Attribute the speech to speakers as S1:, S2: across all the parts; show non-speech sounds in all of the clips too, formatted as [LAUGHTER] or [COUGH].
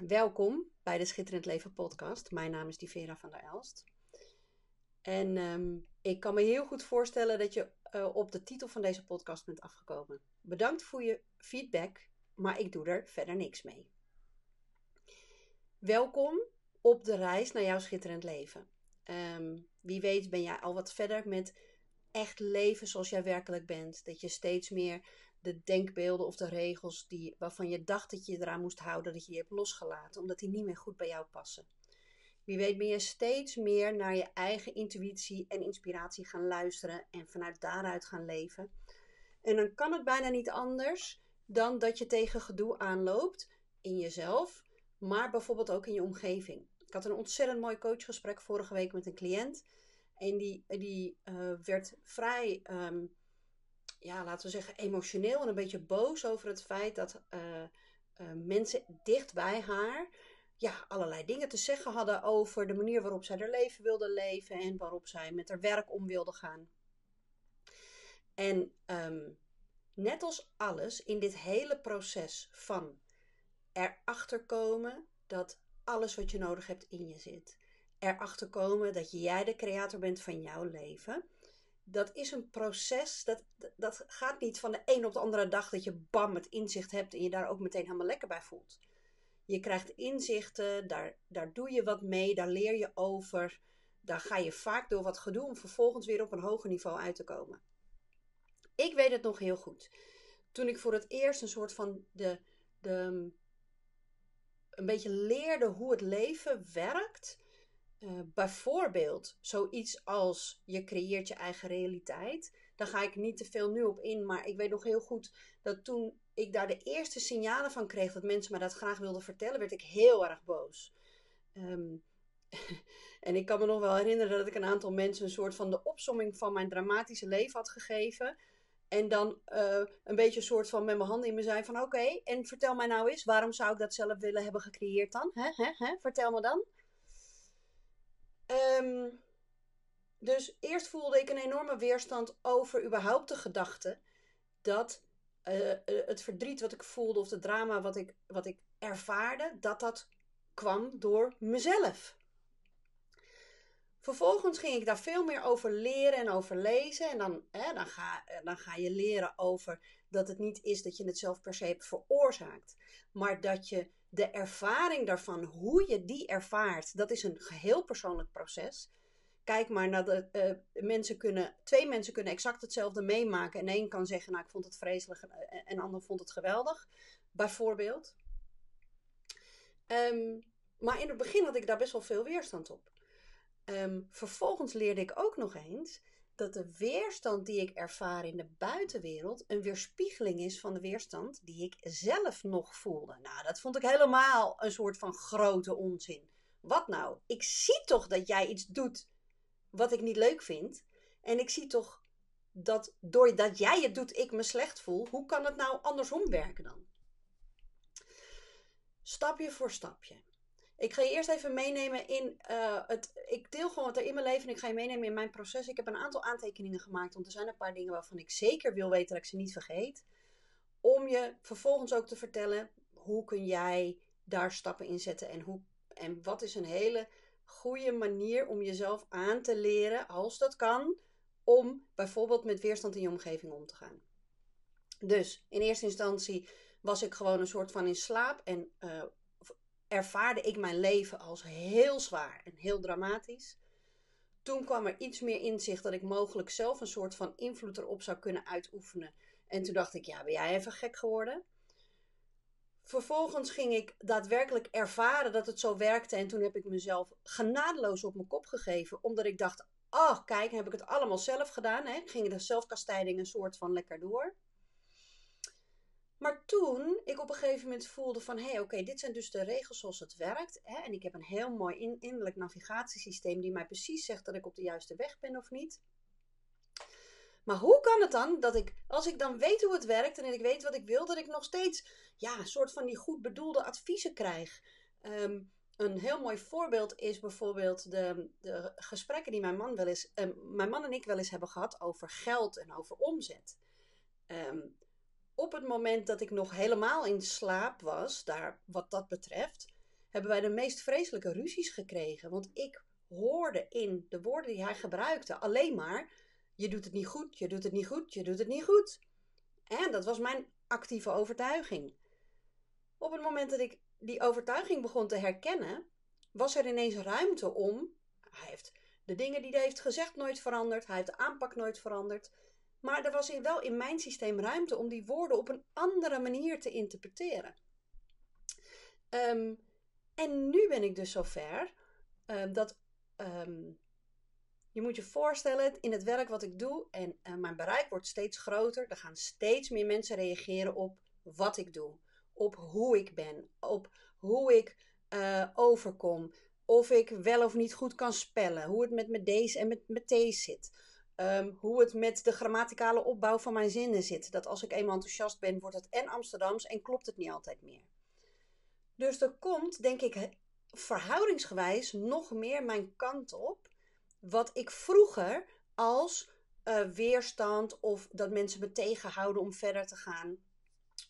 S1: Welkom bij de Schitterend Leven podcast. Mijn naam is Divera van der Elst. En ehm, ik kan me heel goed voorstellen dat je uh, op de titel van deze podcast bent afgekomen. Bedankt voor je feedback, maar ik doe er verder niks mee. Welkom op de reis naar jouw schitterend leven. Ehm, wie weet ben jij al wat verder met echt leven zoals jij werkelijk bent. Dat je steeds meer de denkbeelden of de regels die, waarvan je dacht dat je eraan moest houden, dat je die hebt losgelaten, omdat die niet meer goed bij jou passen. Wie weet ben je steeds meer naar je eigen intuïtie en inspiratie gaan luisteren en vanuit daaruit gaan leven. En dan kan het bijna niet anders dan dat je tegen gedoe aanloopt in jezelf, maar bijvoorbeeld ook in je omgeving. Ik had een ontzettend mooi coachgesprek vorige week met een cliënt. En die, die uh, werd vrij um, ja, laten we zeggen, emotioneel en een beetje boos over het feit dat uh, uh, mensen dicht bij haar ja, allerlei dingen te zeggen hadden over de manier waarop zij haar leven wilde leven en waarop zij met haar werk om wilde gaan. En um, net als alles in dit hele proces van erachter komen dat alles wat je nodig hebt in je zit. Erachter komen dat jij de creator bent van jouw leven dat is een proces. Dat, dat gaat niet van de een op de andere dag dat je bam het inzicht hebt en je daar ook meteen helemaal lekker bij voelt. Je krijgt inzichten, daar, daar doe je wat mee, daar leer je over. Daar ga je vaak door wat gedoe om vervolgens weer op een hoger niveau uit te komen. Ik weet het nog heel goed. Toen ik voor het eerst een soort van de, de, een beetje leerde hoe het leven werkt, uh, bijvoorbeeld zoiets als je creëert je eigen realiteit. Daar ga ik niet te veel nu op in, maar ik weet nog heel goed dat toen ik daar de eerste signalen van kreeg dat mensen me dat graag wilden vertellen, werd ik heel erg boos. Um, [LAUGHS] en ik kan me nog wel herinneren dat ik een aantal mensen een soort van de opsomming van mijn dramatische leven had gegeven. En dan uh, een beetje een soort van met mijn handen in me zei van oké, en vertel mij nou eens, waarom zou ik dat zelf willen hebben gecreëerd dan? Vertel me dan. Um, dus eerst voelde ik een enorme weerstand over überhaupt de gedachte dat uh, het verdriet wat ik voelde of het drama wat ik, wat ik ervaarde, dat dat kwam door mezelf. Vervolgens ging ik daar veel meer over leren en over lezen. En dan, hè, dan, ga, dan ga je leren over dat het niet is dat je het zelf per se hebt veroorzaakt. Maar dat je de ervaring daarvan, hoe je die ervaart, dat is een geheel persoonlijk proces. Kijk maar naar de uh, mensen kunnen, twee mensen kunnen exact hetzelfde meemaken. En één kan zeggen, nou ik vond het vreselijk en een ander vond het geweldig, bijvoorbeeld. Um, maar in het begin had ik daar best wel veel weerstand op. Um, vervolgens leerde ik ook nog eens dat de weerstand die ik ervaar in de buitenwereld een weerspiegeling is van de weerstand die ik zelf nog voelde. Nou, dat vond ik helemaal een soort van grote onzin. Wat nou? Ik zie toch dat jij iets doet wat ik niet leuk vind. En ik zie toch dat doordat jij het doet, ik me slecht voel. Hoe kan het nou andersom werken dan? Stapje voor stapje. Ik ga je eerst even meenemen in uh, het. Ik deel gewoon wat er in mijn leven en ik ga je meenemen in mijn proces. Ik heb een aantal aantekeningen gemaakt, want er zijn een paar dingen waarvan ik zeker wil weten dat ik ze niet vergeet. Om je vervolgens ook te vertellen hoe kun jij daar stappen in zetten en, hoe, en wat is een hele goede manier om jezelf aan te leren, als dat kan, om bijvoorbeeld met weerstand in je omgeving om te gaan. Dus in eerste instantie was ik gewoon een soort van in slaap en uh, ervaarde ik mijn leven als heel zwaar en heel dramatisch. Toen kwam er iets meer inzicht dat ik mogelijk zelf een soort van invloed erop zou kunnen uitoefenen. En toen dacht ik, ja, ben jij even gek geworden? Vervolgens ging ik daadwerkelijk ervaren dat het zo werkte. En toen heb ik mezelf genadeloos op mijn kop gegeven. Omdat ik dacht, oh kijk, heb ik het allemaal zelf gedaan. Hè? Ging de zelfkastijding een soort van lekker door. Maar toen ik op een gegeven moment voelde van, hé, hey, oké, dit zijn dus de regels zoals het werkt. Hè? En ik heb een heel mooi in, innerlijk navigatiesysteem die mij precies zegt dat ik op de juiste weg ben of niet. Maar hoe kan het dan dat ik, als ik dan weet hoe het werkt en ik weet wat ik wil, dat ik nog steeds, ja, een soort van die goed bedoelde adviezen krijg? Um, een heel mooi voorbeeld is bijvoorbeeld de, de gesprekken die mijn man, wel eens, uh, mijn man en ik wel eens hebben gehad over geld en over omzet. Um, op het moment dat ik nog helemaal in slaap was, daar, wat dat betreft, hebben wij de meest vreselijke ruzies gekregen. Want ik hoorde in de woorden die hij gebruikte alleen maar: je doet het niet goed, je doet het niet goed, je doet het niet goed. En dat was mijn actieve overtuiging. Op het moment dat ik die overtuiging begon te herkennen, was er ineens ruimte om. Hij heeft de dingen die hij heeft gezegd nooit veranderd, hij heeft de aanpak nooit veranderd. Maar er was wel in mijn systeem ruimte om die woorden op een andere manier te interpreteren. Um, en nu ben ik dus zover um, dat um, je moet je voorstellen, in het werk wat ik doe en uh, mijn bereik wordt steeds groter. Er gaan steeds meer mensen reageren op wat ik doe, op hoe ik ben, op hoe ik uh, overkom, of ik wel of niet goed kan spellen, hoe het met mijn D's en met mijn T's zit. Um, hoe het met de grammaticale opbouw van mijn zinnen zit. Dat als ik eenmaal enthousiast ben, wordt het en Amsterdams en klopt het niet altijd meer. Dus er komt, denk ik, verhoudingsgewijs nog meer mijn kant op. Wat ik vroeger als uh, weerstand of dat mensen me tegenhouden om verder te gaan.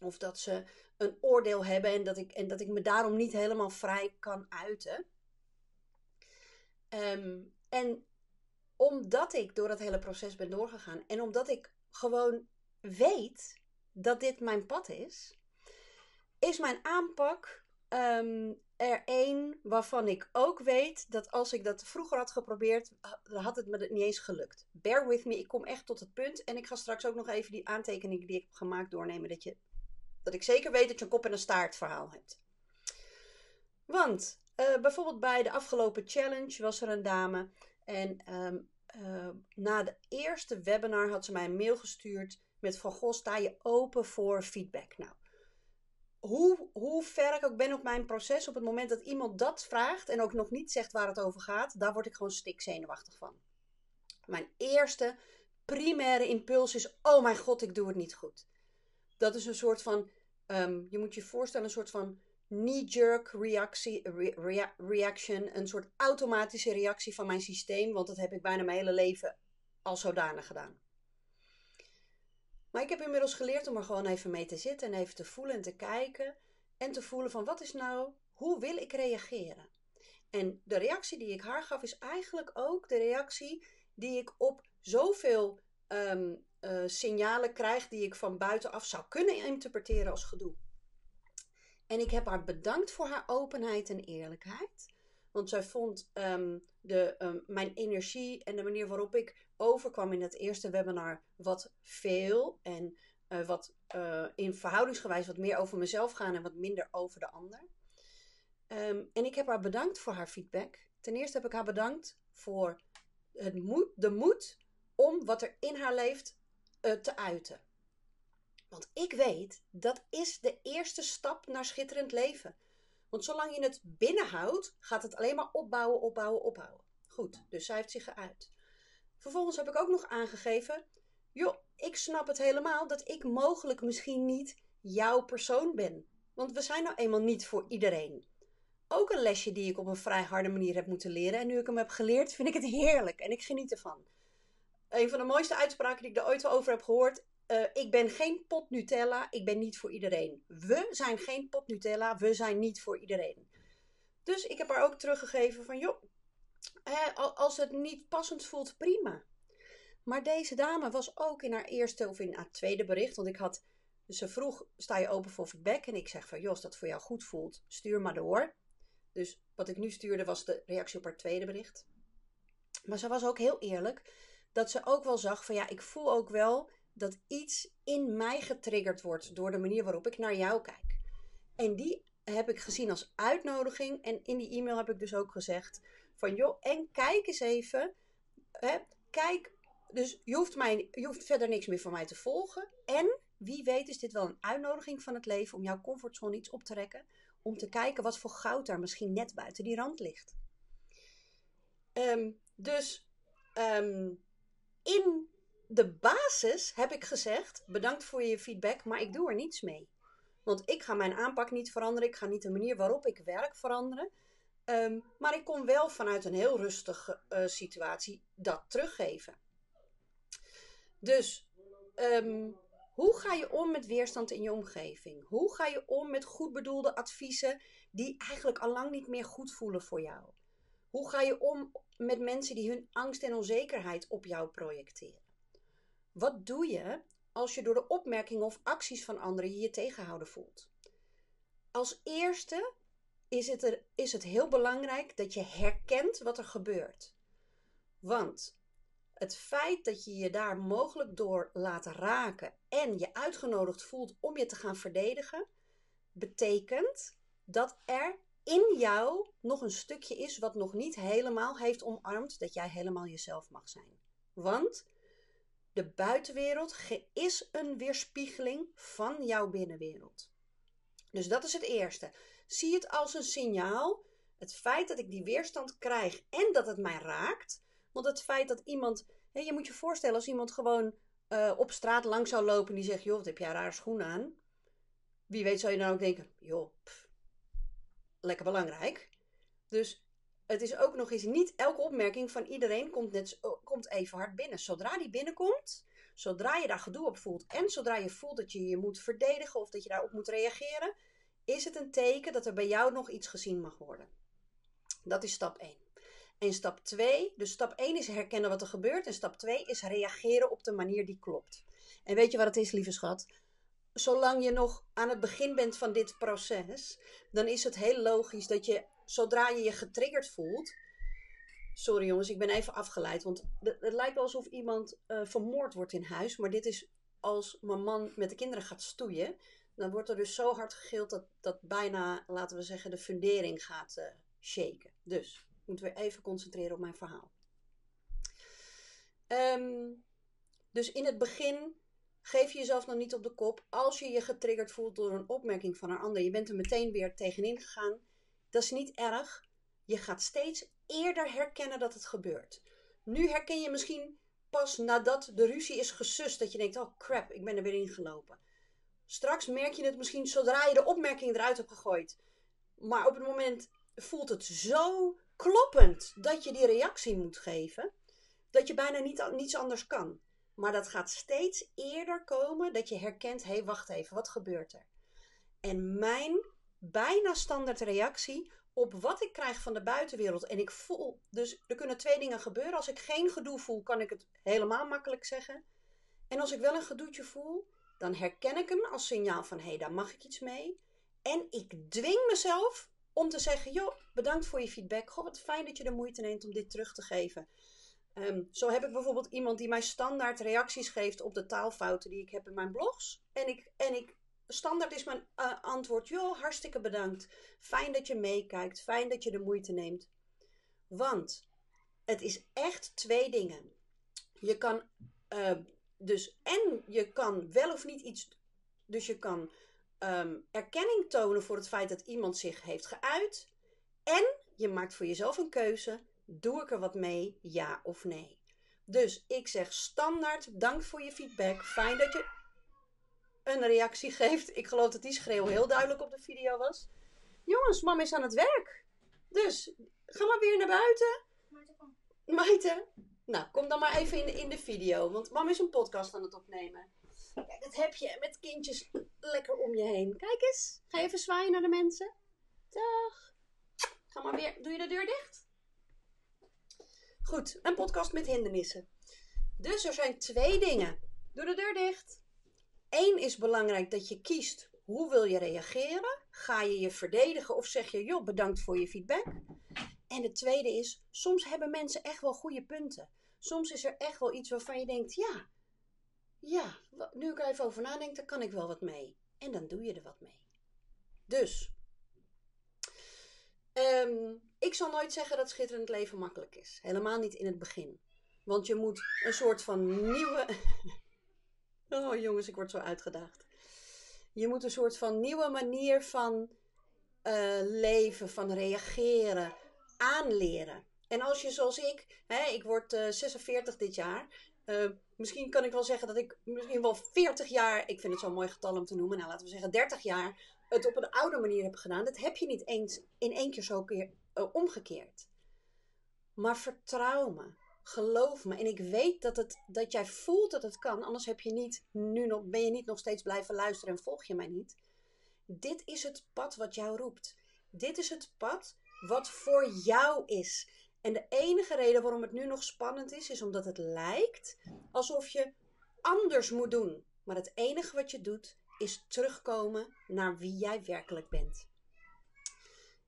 S1: Of dat ze een oordeel hebben en dat ik, en dat ik me daarom niet helemaal vrij kan uiten. Um, en omdat ik door dat hele proces ben doorgegaan en omdat ik gewoon weet dat dit mijn pad is, is mijn aanpak um, er één waarvan ik ook weet dat als ik dat vroeger had geprobeerd, had het me niet eens gelukt. Bear with me, ik kom echt tot het punt en ik ga straks ook nog even die aantekeningen die ik heb gemaakt doornemen, dat, je, dat ik zeker weet dat je een kop en een staart verhaal hebt. Want uh, bijvoorbeeld bij de afgelopen challenge was er een dame en um, uh, na de eerste webinar had ze mij een mail gestuurd met van goh, sta je open voor feedback? Nou, hoe, hoe ver ik ook ben op mijn proces, op het moment dat iemand dat vraagt en ook nog niet zegt waar het over gaat, daar word ik gewoon stikzenuwachtig van. Mijn eerste primaire impuls is: oh mijn god, ik doe het niet goed. Dat is een soort van, um, je moet je voorstellen, een soort van knee-jerk reactie, reaction, een soort automatische reactie van mijn systeem, want dat heb ik bijna mijn hele leven al zodanig gedaan. Maar ik heb inmiddels geleerd om er gewoon even mee te zitten en even te voelen en te kijken en te voelen van wat is nou, hoe wil ik reageren? En de reactie die ik haar gaf is eigenlijk ook de reactie die ik op zoveel um, uh, signalen krijg die ik van buitenaf zou kunnen interpreteren als gedoe. En ik heb haar bedankt voor haar openheid en eerlijkheid. Want zij vond um, de, um, mijn energie en de manier waarop ik overkwam in het eerste webinar wat veel. En uh, wat uh, in verhoudingsgewijs wat meer over mezelf gaan en wat minder over de ander. Um, en ik heb haar bedankt voor haar feedback. Ten eerste heb ik haar bedankt voor het moed, de moed om wat er in haar leeft uh, te uiten. Want ik weet, dat is de eerste stap naar schitterend leven. Want zolang je het binnenhoudt, gaat het alleen maar opbouwen, opbouwen, opbouwen. Goed, dus zij heeft zich geuit. Vervolgens heb ik ook nog aangegeven, joh, ik snap het helemaal dat ik mogelijk misschien niet jouw persoon ben. Want we zijn nou eenmaal niet voor iedereen. Ook een lesje die ik op een vrij harde manier heb moeten leren. En nu ik hem heb geleerd, vind ik het heerlijk en ik geniet ervan. Een van de mooiste uitspraken die ik er ooit over heb gehoord uh, ik ben geen pot Nutella, ik ben niet voor iedereen. We zijn geen pot Nutella, we zijn niet voor iedereen. Dus ik heb haar ook teruggegeven van, joh, als het niet passend voelt, prima. Maar deze dame was ook in haar eerste of in haar tweede bericht, want ik had, ze vroeg, sta je open voor feedback? En ik zeg van, joh, als dat voor jou goed voelt, stuur maar door. Dus wat ik nu stuurde was de reactie op haar tweede bericht. Maar ze was ook heel eerlijk, dat ze ook wel zag van, ja, ik voel ook wel dat iets in mij getriggerd wordt door de manier waarop ik naar jou kijk. En die heb ik gezien als uitnodiging. En in die e-mail heb ik dus ook gezegd van joh, en kijk eens even. Hè, kijk, dus je hoeft, mij, je hoeft verder niks meer van mij te volgen. En wie weet is dit wel een uitnodiging van het leven om jouw comfortzone iets op te rekken. Om te kijken wat voor goud daar misschien net buiten die rand ligt. Um, dus um, in de basis heb ik gezegd: bedankt voor je feedback, maar ik doe er niets mee. Want ik ga mijn aanpak niet veranderen. Ik ga niet de manier waarop ik werk veranderen. Um, maar ik kon wel vanuit een heel rustige uh, situatie dat teruggeven. Dus um, Hoe ga je om met weerstand in je omgeving? Hoe ga je om met goed bedoelde adviezen die eigenlijk al lang niet meer goed voelen voor jou? Hoe ga je om met mensen die hun angst en onzekerheid op jou projecteren? Wat doe je als je door de opmerkingen of acties van anderen je je tegenhouden voelt? Als eerste is het, er, is het heel belangrijk dat je herkent wat er gebeurt. Want het feit dat je je daar mogelijk door laat raken en je uitgenodigd voelt om je te gaan verdedigen, betekent dat er in jou nog een stukje is wat nog niet helemaal heeft omarmd dat jij helemaal jezelf mag zijn. Want de buitenwereld is een weerspiegeling van jouw binnenwereld. Dus dat is het eerste. Zie het als een signaal. Het feit dat ik die weerstand krijg en dat het mij raakt. Want het feit dat iemand. Je moet je voorstellen als iemand gewoon uh, op straat lang zou lopen en die zegt: joh, wat heb jij rare schoenen aan? Wie weet zou je dan ook denken: joh, lekker belangrijk. Dus het is ook nog eens niet elke opmerking van iedereen komt, net, komt even hard binnen. Zodra die binnenkomt, zodra je daar gedoe op voelt en zodra je voelt dat je je moet verdedigen of dat je daarop moet reageren, is het een teken dat er bij jou nog iets gezien mag worden. Dat is stap 1. En stap 2, dus stap 1 is herkennen wat er gebeurt en stap 2 is reageren op de manier die klopt. En weet je wat het is, lieve schat? Zolang je nog aan het begin bent van dit proces, dan is het heel logisch dat je, zodra je je getriggerd voelt, Sorry jongens, ik ben even afgeleid. Want het, lijkt wel alsof iemand uh, vermoord wordt in huis. Maar dit is als mijn man met de kinderen gaat stoeien. Dan wordt er dus zo hard gegild dat, dat bijna, laten we zeggen, de fundering gaat uh, shaken. Dus moeten we even concentreren op mijn verhaal. Um, dus in het begin geef je jezelf nog niet op de kop. Als je je getriggerd voelt door een opmerking van een ander, je bent er meteen weer tegenin gegaan. Dat is niet erg. Je gaat steeds eerder herkennen dat het gebeurt. Nu herken je misschien pas nadat de ruzie is gesust dat je denkt: oh crap, ik ben er weer ingelopen. Straks merk je het misschien zodra je de opmerking eruit hebt gegooid. Maar op het moment voelt het zo kloppend dat je die reactie moet geven, dat je bijna niet, niets anders kan. Maar dat gaat steeds eerder komen dat je herkent: hé, hey, wacht even, wat gebeurt er? En mijn bijna standaard reactie op wat ik krijg van de buitenwereld. En ik voel, dus er kunnen twee dingen gebeuren. Als ik geen gedoe voel, kan ik het helemaal makkelijk zeggen. En als ik wel een gedoetje voel, dan herken ik hem als signaal van hé, hey, daar mag ik iets mee. En ik dwing mezelf om te zeggen: joh, bedankt voor je feedback. Goh, wat fijn dat je de moeite neemt om dit terug te geven. Um, zo heb ik bijvoorbeeld iemand die mij standaard reacties geeft op de taalfouten die ik heb in mijn blogs. En ik, en ik standaard is mijn uh, antwoord: joh, hartstikke bedankt. Fijn dat je meekijkt. Fijn dat je de moeite neemt. Want het is echt twee dingen. Je kan uh, dus en je kan wel of niet iets. Dus je kan um, erkenning tonen voor het feit dat iemand zich heeft geuit. En je maakt voor jezelf een keuze. Doe ik er wat mee, ja of nee? Dus ik zeg standaard, dank voor je feedback. Fijn dat je een reactie geeft. Ik geloof dat die schreeuw heel duidelijk op de video was. Jongens, mam is aan het werk. Dus ga maar weer naar buiten. Maite, nou, kom dan maar even in de, in de video. Want mam is een podcast aan het opnemen. Kijk, dat heb je met kindjes lekker om je heen. Kijk eens. Ga even zwaaien naar de mensen. Dag. Ga maar weer. Doe je de deur dicht? Goed, een podcast met hindernissen. Dus er zijn twee dingen. Doe de deur dicht. Eén is belangrijk dat je kiest hoe wil je reageren. Ga je je verdedigen of zeg je, joh, bedankt voor je feedback. En het tweede is, soms hebben mensen echt wel goede punten. Soms is er echt wel iets waarvan je denkt, ja, ja, nu ik er even over nadenk, dan kan ik wel wat mee. En dan doe je er wat mee. Dus, um, ik zal nooit zeggen dat schitterend leven makkelijk is. Helemaal niet in het begin. Want je moet een soort van nieuwe. [LAUGHS] oh jongens, ik word zo uitgedaagd. Je moet een soort van nieuwe manier van uh, leven, van reageren, aanleren. En als je zoals ik, hè, ik word uh, 46 dit jaar. Uh, misschien kan ik wel zeggen dat ik misschien wel 40 jaar, ik vind het zo'n mooi getal om te noemen, nou laten we zeggen 30 jaar, het op een oude manier heb gedaan. Dat heb je niet eens in één keer zo keer omgekeerd. Maar vertrouw me. Geloof me. En ik weet dat, het, dat jij voelt dat het kan. Anders heb je niet, nu nog, ben je niet nog steeds blijven luisteren en volg je mij niet. Dit is het pad wat jou roept. Dit is het pad wat voor jou is. En de enige reden waarom het nu nog spannend is, is omdat het lijkt alsof je anders moet doen. Maar het enige wat je doet, is terugkomen naar wie jij werkelijk bent.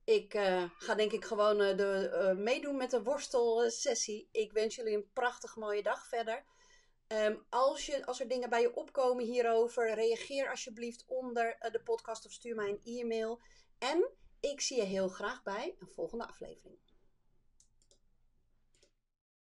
S1: Ik uh, ga denk ik gewoon de, uh, meedoen met de worstelsessie. Ik wens jullie een prachtig mooie dag verder. Um, als, je, als er dingen bij je opkomen hierover, reageer alsjeblieft onder de podcast of stuur mij een e-mail. En ik zie je heel graag bij een volgende aflevering.